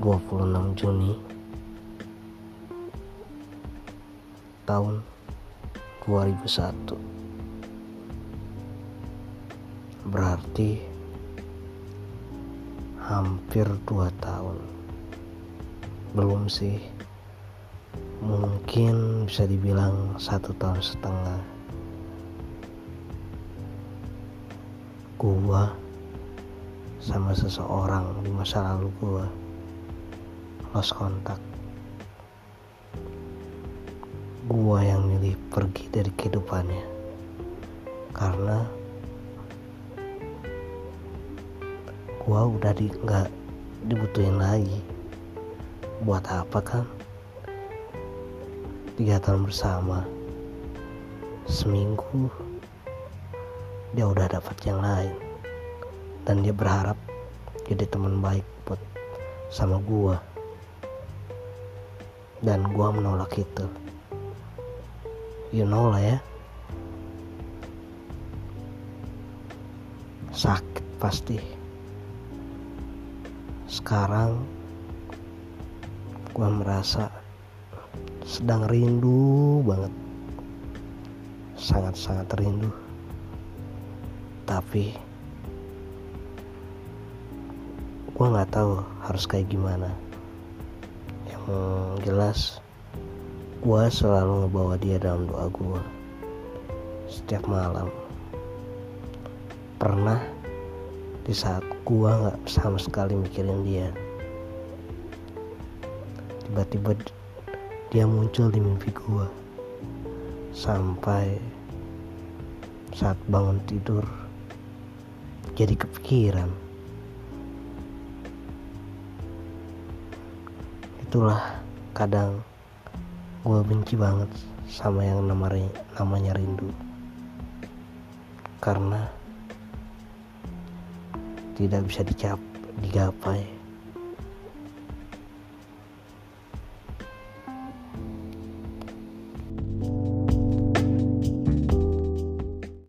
26 Juni tahun 2001 berarti hampir 2 tahun. Belum sih. Mungkin bisa dibilang satu tahun setengah. Gua sama seseorang di masa lalu gua lost kontak gua yang milih pergi dari kehidupannya. Karena gua udah di nggak dibutuhin lagi. Buat apa kan? Tiga tahun bersama. Seminggu dia udah dapat yang lain. Dan dia berharap jadi teman baik buat sama gua dan gua menolak itu. You know lah ya. Sakit pasti. Sekarang gua merasa sedang rindu banget. Sangat-sangat rindu. Tapi gue nggak tahu harus kayak gimana yang jelas gue selalu ngebawa dia dalam doa gue setiap malam. Pernah di saat gue nggak sama sekali mikirin dia. Tiba-tiba dia muncul di mimpi gue sampai saat bangun tidur jadi kepikiran itulah kadang gue benci banget sama yang namanya namanya rindu. Karena tidak bisa dicap digapai